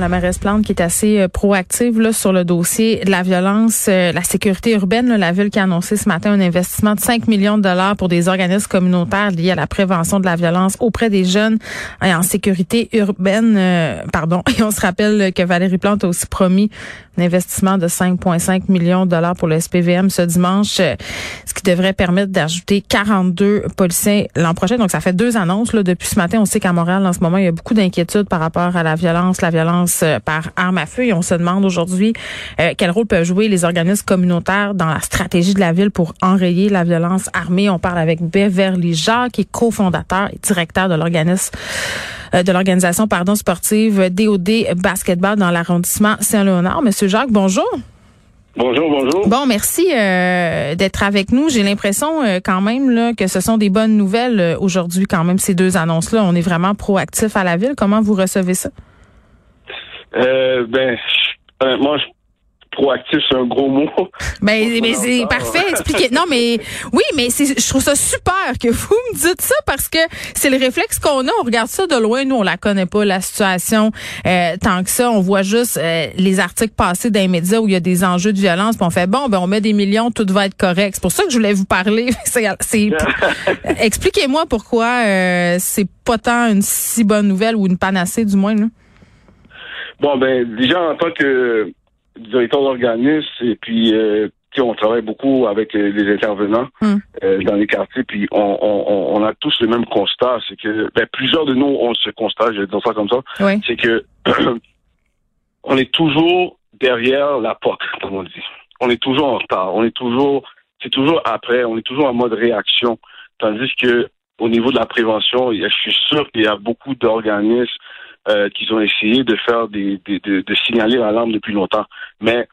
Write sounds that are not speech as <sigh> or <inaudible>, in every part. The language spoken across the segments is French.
La mairesse Plante qui est assez euh, proactive là, sur le dossier de la violence, euh, la sécurité urbaine. là, la ville qui a annoncé ce matin un investissement de 5 millions de dollars pour des organismes communautaires liés à la prévention de la violence auprès des jeunes et en sécurité urbaine. euh, pardon. <laughs> Et on se rappelle que Valérie Plante a aussi promis un investissement de 5,5 millions de dollars pour le SPVM ce dimanche, euh, ce qui devrait permettre d'ajouter 42 policiers l'an prochain. Donc, ça fait deux annonces. Là. Depuis ce matin, on sait qu'à Montréal, en ce moment, il y a beaucoup d'inquiétudes par rapport à la violence, la violence euh, par arme à feu. Et on se demande aujourd'hui euh, quel rôle peuvent jouer les organismes communautaires dans la stratégie de la ville pour enrayer la violence armée? On parle avec Beverly Jacques, qui est cofondateur et directeur de l'organisme euh, de l'organisation pardon sportive DOD Basketball dans l'arrondissement Saint-Léonard. Monsieur Jacques, bonjour. Bonjour, bonjour. Bon, merci euh, d'être avec nous. J'ai l'impression euh, quand même là, que ce sont des bonnes nouvelles euh, aujourd'hui quand même ces deux annonces-là. On est vraiment proactif à la ville. Comment vous recevez ça? Euh, ben, je- honnêtement, je- proactif, c'est un gros mot. <laughs> Ben, mais non, c'est parfait. Expliquez. Non, mais oui, mais c'est, je trouve ça super que vous me dites ça parce que c'est le réflexe qu'on a. On regarde ça de loin. Nous, on la connaît pas la situation euh, tant que ça. On voit juste euh, les articles passés dans les médias où il y a des enjeux de violence. Puis on fait bon, ben on met des millions, tout va être correct. C'est pour ça que je voulais vous parler. <laughs> c'est, c'est- <laughs> expliquez-moi pourquoi euh, c'est pas tant une si bonne nouvelle ou une panacée du moins. Là. Bon, ben, déjà, en tant que directeur d'organisme, et puis, euh, on travaille beaucoup avec euh, les intervenants Mm. euh, dans les quartiers, puis on, on, on- a tous le même constat, c'est que, ben, plusieurs de nous ont ce constat, je vais dire ça comme ça, Oui. c'est que <clears throat> on est toujours derrière la porte, comme on dit. On est toujours en retard. On est toujours, c'est toujours après. On est toujours en mode réaction. Tandis que au niveau de la prévention, je suis sûr qu'il y a beaucoup d'organismes euh, qui ont essayé de faire des, des- de, de signaler l'alarme depuis longtemps, mais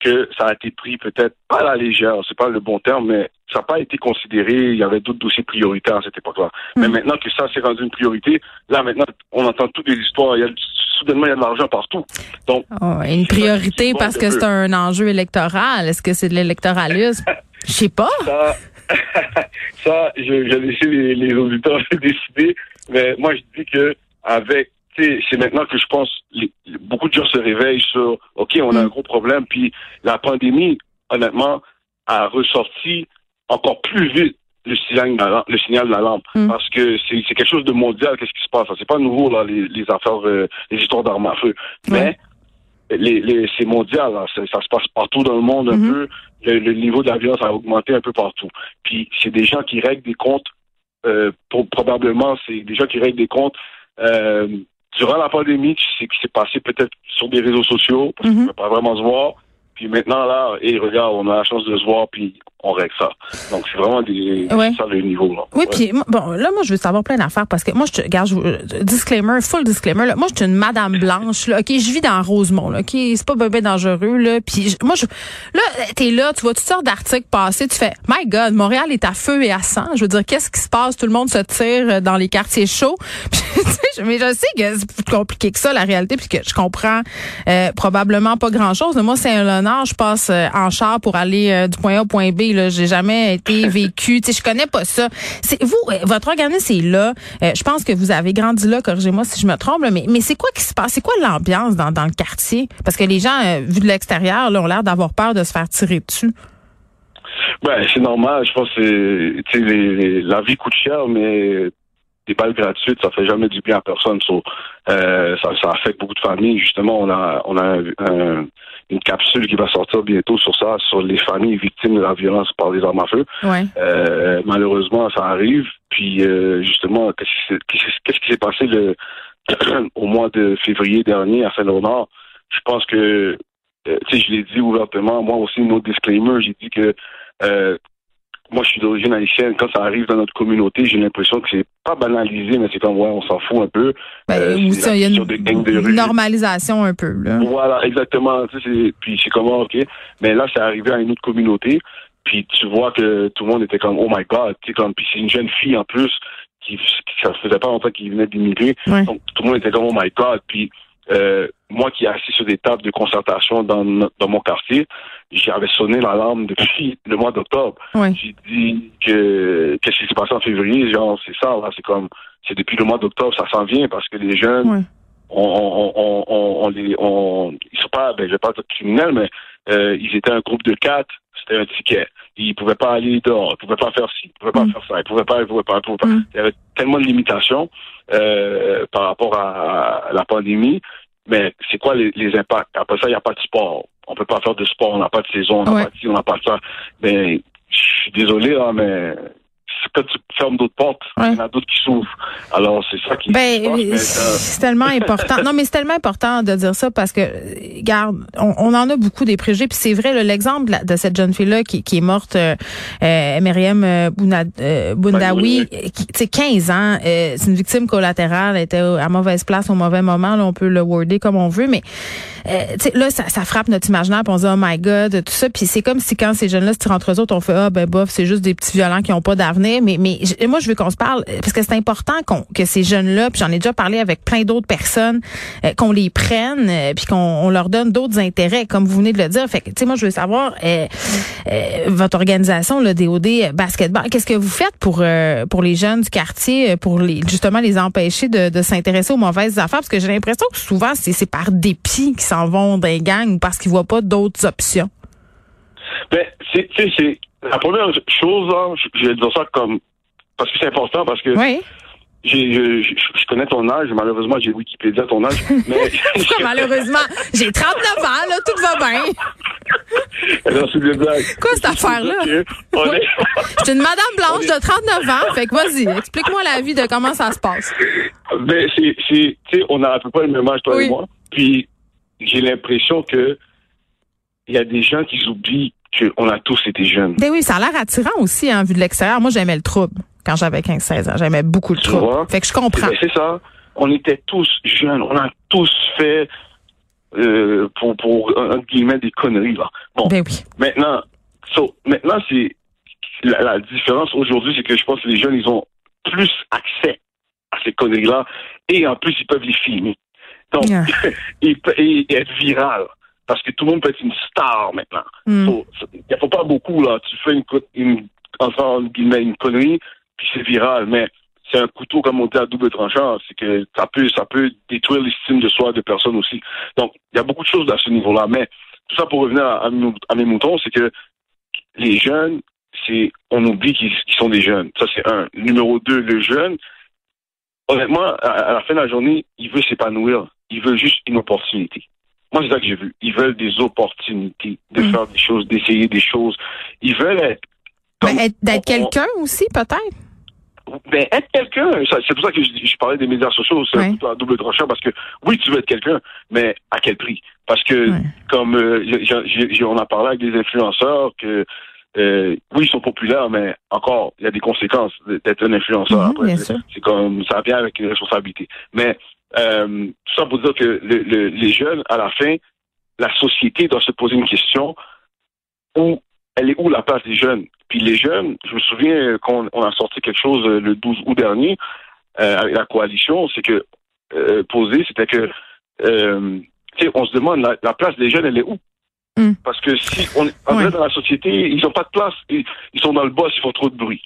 que ça a été pris peut-être pas à la légère, c'est pas le bon terme, mais ça n'a pas été considéré. Il y avait d'autres dossiers prioritaires à cette époque-là. Mais maintenant que ça s'est rendu une priorité, là maintenant on entend toutes les histoires. Il y a, soudainement il y a de l'argent partout. Donc Oh, une priorité parce que c'est un enjeu électoral. Est-ce que c'est de l'électoralisme? <laughs> Je sais pas. ça, <laughs> ça, je, je vais laisser les, les auditeurs <laughs> décider. Mais moi, je dis que avec, c'est maintenant que je pense, les- beaucoup de gens se réveillent sur, ok, on a un gros problème, puis la pandémie, honnêtement, a ressorti encore plus vite le signal, de la lampe- le signal de la lampe, Mm. parce que c'est quelque chose de mondial. Qu'est-ce qui se passe? C'est pas nouveau là, les, les affaires, euh, les histoires d'armes à feu, mais les, les, c'est mondial, là. Ça, ça se passe partout dans le monde un Mhm. peu. Le, le niveau de la violence a augmenté un peu partout. Puis c'est des gens qui règlent des comptes, euh, pour- probablement, c'est des gens qui règlent des comptes euh, durant la pandémie, qui s'est passé peut-être sur des réseaux sociaux, parce qu'on Mhm. ne peut pas vraiment se voir. Puis maintenant, là, et regarde, on a la chance de se voir, puis on règle ça. Donc c'est vraiment des, Ouais. ça le niveau. Là. Oui, puis bon, là, moi, je veux savoir plein d'affaires parce que moi, je te, regarde, je, disclaimer, full disclaimer, là, moi, je suis une madame blanche, là, OK, je vis dans Rosemont, là, OK, c'est pas bébé dangereux, là, puis moi, je, là, t'es là, tu vois toutes sortes d'articles passer, tu fais, my God, Montréal est à feu et à sang, je veux dire, qu'est-ce qui se passe, tout le monde se tire euh, dans les quartiers chauds, <laughs> Puis, mais je sais que c'est plus compliqué que ça, la réalité, puis que je comprends euh, probablement pas grand-chose, moi, c'est un honneur, je passe euh, en char pour aller euh, du point A au point B, Là, j'ai jamais été <laughs> vécu. Tu sais, je connais pas ça. C'est vous, euh, votre organisme est là. Euh, je pense que vous avez grandi là. Corrigez-moi si je me trompe. mais mais c'est quoi qui se passe? C'est quoi l'ambiance dans, dans le quartier? Parce que les gens, euh, vu de l'extérieur, là, ont l'air d'avoir peur de se faire tirer dessus. Ben, c'est normal. Je pense que c'est, les- les- la vie coûte cher, mais des balles gratuites, ça fait jamais du bien à personne. So, euh, ça, ça affecte beaucoup de familles. Justement, on a, on a un- une capsule qui va sortir bientôt sur ça, sur les familles victimes de la violence par les armes à feu. Ouais. Euh, malheureusement, ça arrive. Puis, euh, justement, qu'est-ce qui s'est- passé le, <clears throat> au mois de février dernier à Saint-Laurent? Je pense que, euh, tu sais, je l'ai dit ouvertement, moi aussi, mon disclaimer, j'ai dit que euh, moi, je suis d'origine haïtienne. Quand ça arrive dans notre communauté, j'ai l'impression que c'est pas banalisé, mais c'est comme, ouais, on s'en fout un peu. Ben, Euh, il y a de une normalisation un peu. Là. Voilà, exactement. Tu sais, puis c'est comment, ok. Mais là, c'est arrivé à une autre communauté. Puis tu vois que tout le monde était comme, oh my god. Tu sais, comme, puis c'est une jeune fille en plus qui, qui ça faisait pas longtemps qu'il venait d'immigrer. Ouais. Donc tout le monde était comme, oh my god. Puis euh, moi qui assis sur des tables de concertation dans, dans mon quartier, j'avais sonné l'alarme depuis le mois d'octobre. Ouais. J'ai dit que qu'est-ce qui s'est passé en février, genre c'est ça, là, c'est comme c'est depuis le mois d'octobre, ça s'en vient parce que les jeunes Ouais. on, on, on, on, on les, on, ils sont pas, ben, je vais pas dire criminels, mais euh, ils étaient un groupe de quatre, c'était un ticket. Ils pouvaient pas aller dehors, ils pouvaient pas faire ci, ils pouvaient pas Mm. faire ça, ils pouvaient pas, ils pouvaient pas, ils pouvaient pas. Mm. Il y avait tellement de limitations euh, par rapport à, à la pandémie. Mais c'est quoi les, les impacts? Après ça, il n'y a pas de sport. On peut pas faire de sport, on n'a pas de saison, on n'a Ouais. pas de ci, on n'a pas de ça. Mais je suis désolé, là, mais quand tu fermes d'autres portes, il y en a d'autres qui s'ouvrent. Alors, c'est ça qui Ben, euh, c'est tellement <laughs> important. Non, mais c'est tellement important de dire ça parce que, regarde, on, on en a beaucoup des préjugés. Puis c'est vrai, l'exemple de, cette jeune fille-là qui, qui est morte, euh, euh, Myriam euh, Bouna- euh, Boundaoui, Ben, qui, sais, 15 ans, euh, c'est une victime collatérale, elle était à mauvaise place au mauvais moment. Là, on peut le worder comme on veut, mais euh, là, ça, ça frappe notre imaginaire, puis on se dit, oh my God, tout ça. Puis c'est comme si quand ces jeunes-là se tirent entre eux autres, on fait, ah, ben bof, c'est juste des petits violents qui ont pas d'avenir. Mais, mais moi, je veux qu'on se parle, euh, parce que c'est important qu'on, que ces jeunes-là, puis j'en ai déjà parlé avec plein d'autres personnes, euh, qu'on les prenne, euh, puis qu'on on leur donne d'autres intérêts, comme vous venez de le dire. Fait que, tu sais, moi, je veux savoir, euh, votre organisation, le DOD Basketball, qu'est-ce que vous faites pour, pour les jeunes du quartier, pour les, justement les empêcher de, de s'intéresser aux mauvaises affaires? Parce que j'ai l'impression que souvent, c'est, c'est par dépit qu'ils s'en vont d'un gang ou parce qu'ils voient pas d'autres options. Ben, c'est la première chose, je, vais dire ça comme parce que c'est important parce que Oui. j'ai, je, connais ton âge, malheureusement j'ai Wikipédia ton âge, <laughs> mais <laughs> malheureusement? J'ai 39 ans, là, tout va bien. <laughs> Non, c'est des blagues. Quoi, cette affaire-là? Est- Je suis une madame blanche de 39 ans, fait que vas-y, explique-moi la vie de comment ça se passe. ben, c'est, c'est, tu sais, on a à peu près le même âge toi Oui. et moi, puis j'ai l'impression que il y a des gens qui oublient qu'on a tous été jeunes. Ben oui, ça a l'air attirant aussi, hein, vu de l'extérieur. Moi, j'aimais le trouble quand j'avais 15-16 ans. J'aimais beaucoup le Tu trouble. vois? Fait que je comprends. Ben, c'est ça. On était tous jeunes. On a tous fait, euh, pour, pour, entre guillemets, des conneries, là. Bon. Ben oui. Maintenant, so, maintenant, c'est, la, la différence aujourd'hui, c'est que je pense que les jeunes, ils ont plus accès à ces conneries-là. Et en plus, ils peuvent les filmer. Donc, Ah. <laughs> et, et être viral. Parce que tout le monde peut être une star maintenant. Hmm. Il n'y a faut pas beaucoup, là. Tu fais une, une, une connerie, puis c'est viral. Mais c'est un couteau, comme on dit, à double tranchant. C'est que ça peut, ça peut détruire l'estime de soi de personnes aussi. Donc, il y a beaucoup de choses à ce niveau-là. Mais tout ça pour revenir à, à mes- à mes moutons, c'est que les jeunes, c'est, on oublie qu'ils qu'ils sont des jeunes. Ça, c'est un. Numéro deux, le jeune, honnêtement, à, à la fin de la journée, il veut s'épanouir. Il veut juste une opportunité. Moi, c'est ça que j'ai vu. Ils veulent des opportunités de Mm. faire des choses, d'essayer des choses. Ils veulent être. Ben, comme- être- d'être quelqu'un aussi, peut-être. ben, être quelqu'un, c'est pour ça que je, je parlais des médias sociaux, c'est un double tranchant, parce que oui, tu veux être quelqu'un, mais à quel prix? Parce que, comme euh, on a parlé avec des influenceurs, que euh, oui, ils sont populaires, mais encore, il y a des conséquences d'être un influenceur. Sûr. c'est comme ça vient avec une responsabilité. Mais euh, tout ça pour dire que le- le- les jeunes, à la fin, la société doit se poser une question où elle est où la place des jeunes? Puis les jeunes, je me souviens euh, qu'on on a sorti quelque chose euh, le 12 août dernier euh, avec la coalition, c'est que euh, posé, c'était que on se demande la, la place des jeunes, elle est où? Mm. Parce que si on est Ouais. dans la société, ils n'ont pas de place. Ils, ils sont dans le boss, ils font trop de bruit.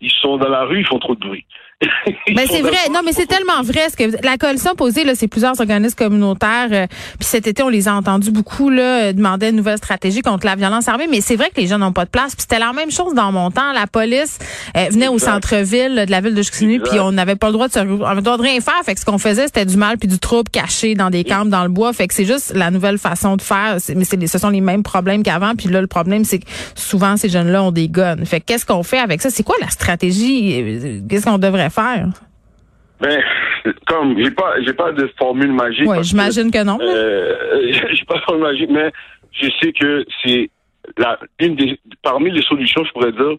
Ils sont dans la rue, ils font trop de bruit. Ils <laughs> Ben c'est vrai. Non, mais c'est tellement vrai. Ce que la coalition posée, là, c'est plusieurs organismes communautaires. euh, puis cet été, on les a entendus beaucoup là, euh, demander une nouvelle stratégie contre la violence armée. Mais c'est vrai que les jeunes n'ont pas de place. Puis c'était la même chose dans mon temps. La police euh, venait au centre-ville de la ville de Chicoutimi, puis on n'avait pas le droit de se, on avait le droit de rien faire. Fait que ce qu'on faisait, c'était du mal puis du trouble caché dans des camps dans le bois. Fait que c'est juste la nouvelle façon de faire. Mais c'est, ce sont les mêmes problèmes qu'avant. Puis là, le problème, c'est que souvent ces jeunes-là ont des guns. Fait que qu'est-ce qu'on fait avec ça? C'est quoi la stratégie? Qu'est-ce qu'on devrait faire? Ben, comme j'ai pas, j'ai pas de formule magique. Que, j'imagine que non. Euh, <laughs> j'ai pas de formule magique, mais je sais que c'est la une des parmi les solutions, je pourrais dire,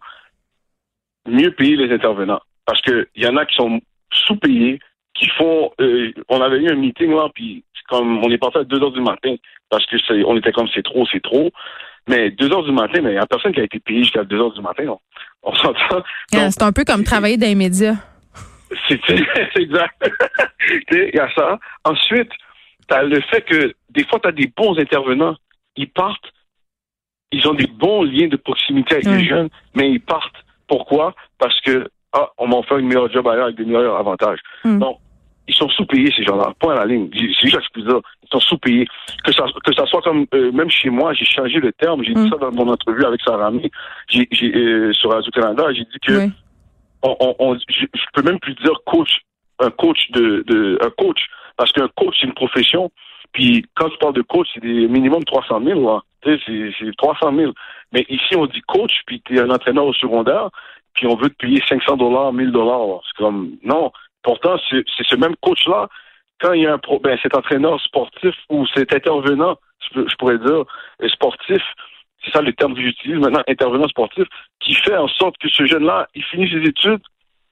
mieux payer les intervenants, parce que il y en a qui sont sous-payés, qui font. euh, on avait eu un meeting là, puis comme on est parti à 2 heures du matin parce que c'est, on était comme c'est trop, c'est trop. Mais 2 heures du matin, mais il y a personne qui a été payé jusqu'à 2 heures du matin. On, on s'entend. Donc, c'est un peu comme travailler dans les médias. <laughs> c'est exact. <laughs> Il y a ça. Ensuite, tu as le fait que des fois, tu as des bons intervenants. Ils partent, ils ont des bons liens de proximité avec les jeunes, mais ils partent. Pourquoi? Parce que, ah, on m'a fait une meilleure job ailleurs avec des meilleurs avantages. Mm. Donc, ils sont sous-payés, ces gens-là. Point à la ligne. C'est juste que je peux dire. Ils sont sous-payés. Que ça, que ça soit comme, euh, même chez moi, j'ai changé le terme. J'ai Mm. dit ça dans mon entrevue avec Sarah Ami. J'ai, j'ai, euh, sur Radio-Canada. J'ai dit que Oui. On, je, je peux même plus dire coach, un coach de, de un coach, parce qu'un coach c'est une profession. Puis quand tu parles de coach, c'est des minimum 300 000, là. Tu sais, c'est, c'est 300 000. Mais ici on dit coach, puis tu es un entraîneur au secondaire, puis on veut te payer 500 dollars, 1000 dollars. C'est comme non. Pourtant c'est, ce même coach là. Quand il y a un pro, ben cet entraîneur sportif ou cet intervenant, je, je pourrais dire euh, sportif, c'est ça le terme que j'utilise maintenant, intervenant sportif, qui fait en sorte que ce jeune-là, il finit ses études,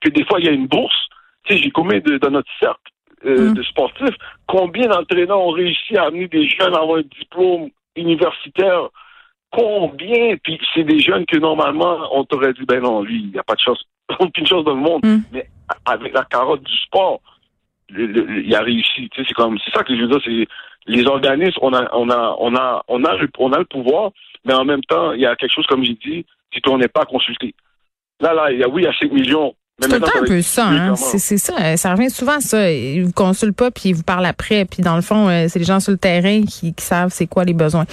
que des fois, il y a une bourse. Tu sais, j'ai combien de, dans notre cercle euh, Mm. de sportifs, combien d'entraîneurs ont réussi à amener des jeunes à avoir un diplôme universitaire? Combien? Puis c'est des jeunes que normalement, on t'aurait dit, ben non, lui, il n'y a pas de chance, <laughs> aucune chance dans le monde. Mm. Mais avec la carotte du sport, le- le- il a réussi. Tu sais, c'est comme, c'est ça que je veux dire, c'est les organismes, on a, on a, on a, on a, le, on a le pouvoir, mais en même temps, il y a quelque chose, comme j'ai dit, c'est qu'on n'est pas consulté. Là, là, il y a, oui, il y a 5 millions. C'est tout le maintenant, temps un peu ça, hein. C'est c'est ça. euh, Ça revient souvent à ça. Ils vous consultent pas puis ils vous parlent après. Puis dans le fond, euh, c'est les gens sur le terrain qui, qui savent c'est quoi les besoins.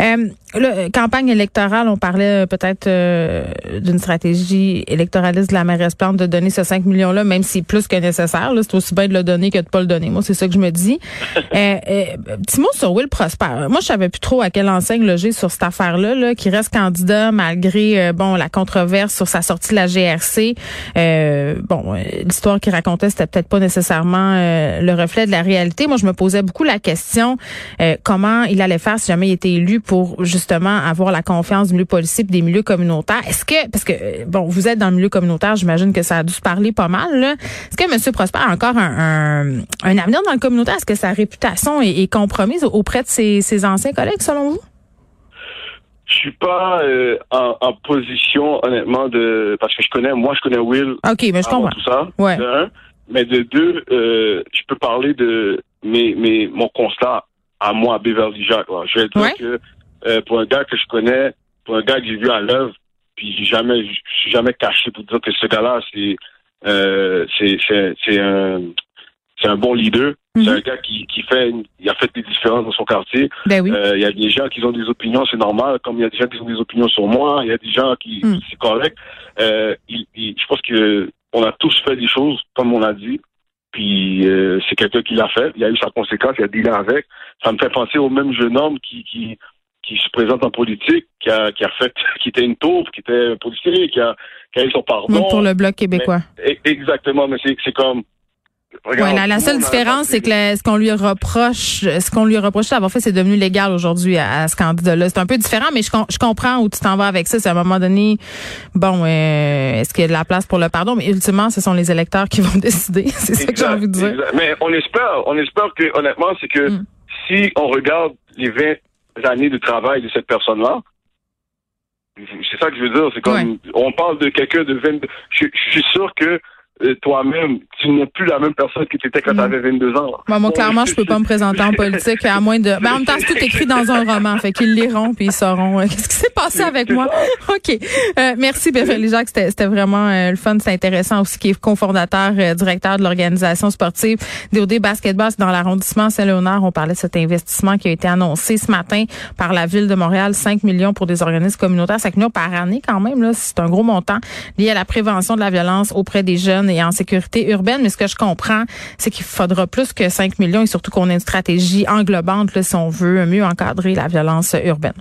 Euh, là, euh, campagne électorale, on parlait euh, peut-être euh, d'une stratégie électoraliste de la mairesse Plante de donner ce 5 millions-là, même si c'est plus que nécessaire. C'est aussi bien de le donner que de pas le donner. Moi, c'est ça que je me dis. <laughs> euh, euh, petit mot sur Will Prosper. Moi, je savais plus trop à quelle enseigne loger sur cette affaire-là, là, qui reste candidat malgré bon la controverse sur sa sortie de la GRC. Euh, bon, l'histoire qu'il racontait, c'était peut-être pas nécessairement euh, le reflet de la réalité. Moi, je me posais beaucoup la question euh, comment il allait faire si jamais il était élu pour justement avoir la confiance du milieu policier et des milieux communautaires. Est-ce que, parce que euh, bon, vous êtes dans le milieu communautaire, j'imagine que ça a dû se parler pas mal. là. Est-ce que M. Prosper a encore un, un, un avenir dans le communautaire? Est-ce que sa réputation est, est compromise auprès de ses, ses anciens collègues, selon vous? Je suis pas euh, en, en position, honnêtement, de parce que je connais, moi, je connais Will Ok, mais je comprends. tout ça. Ouais. De un. Mais de deux, euh, je peux parler de mes, mes, mon constat à moi, à Beverly Jacques. Je vais dire Ouais. que euh, pour un gars que je connais, pour un gars que j'ai vu à l'œuvre, puis j'ai jamais, je suis jamais caché pour dire que ce gars-là, c'est, euh, c'est, c'est, c'est un, c'est un bon leader. Mhm. C'est un gars qui, qui fait, une- il a fait des différences dans son quartier. Ben oui. Euh, Il y a des gens qui ont des opinions, c'est normal. Comme il y a des gens qui ont des opinions sur moi, il y a des gens qui, Mm. c'est correct. Euh, il- il- je pense que on a tous fait des choses comme on a dit. Puis euh, c'est quelqu'un qui l'a fait. Il a eu sa conséquence, il a dealé avec. Ça me fait penser au même jeune homme qui qui, qui se présente en politique, qui a qui a fait, <laughs> qui était une taupe, qui était policier, qui a qui a eu son pardon. Oui, pour le bloc québécois. E- Exactement, mais c'est c'est comme. regarde, Ouais, la, seule différence, c'est que le- ce qu'on lui reproche, ce qu'on lui reproche d'avoir fait, c'est devenu légal aujourd'hui à, à ce candidat-là. C'est un peu différent, mais je, je comprends où tu t'en vas avec ça. C'est à un moment donné, bon, euh, est-ce qu'il y a de la place pour le pardon? Mais ultimement, ce sont les électeurs qui vont <laughs> décider. <laughs> C'est ça que j'ai envie de dire. exact. Mais on espère, on espère que, honnêtement, c'est que Mm. si on regarde les 20 années de travail de cette personne-là, c'est ça que je veux dire. C'est comme, on parle de quelqu'un de 22. Je, je suis sûr que toi-même, tu n'es plus la même personne que tu étais quand tu avais 22 ans. Moi, moi, clairement, je peux pas me présenter en politique à moins de. Ben, en même temps, c'est tout écrit dans un roman, fait qu'ils liront puis ils sauront euh, qu'est-ce qui s'est passé avec moi. <laughs> Ok, euh, merci Beverly Jacques, c'était c'était vraiment euh, le fun, c'est intéressant aussi, qui est cofondateur, euh, directeur de l'organisation sportive DOD Basketball dans l'arrondissement Saint-Léonard. On parlait de cet investissement qui a été annoncé ce matin par la ville de Montréal, 5 millions pour des organismes communautaires, 5 millions par année quand même là, c'est un gros montant lié à la prévention de la violence auprès des jeunes et en sécurité urbaine. Mais ce que je comprends, c'est qu'il faudra plus que 5 millions et surtout qu'on ait une stratégie englobante là, si on veut mieux encadrer la violence urbaine.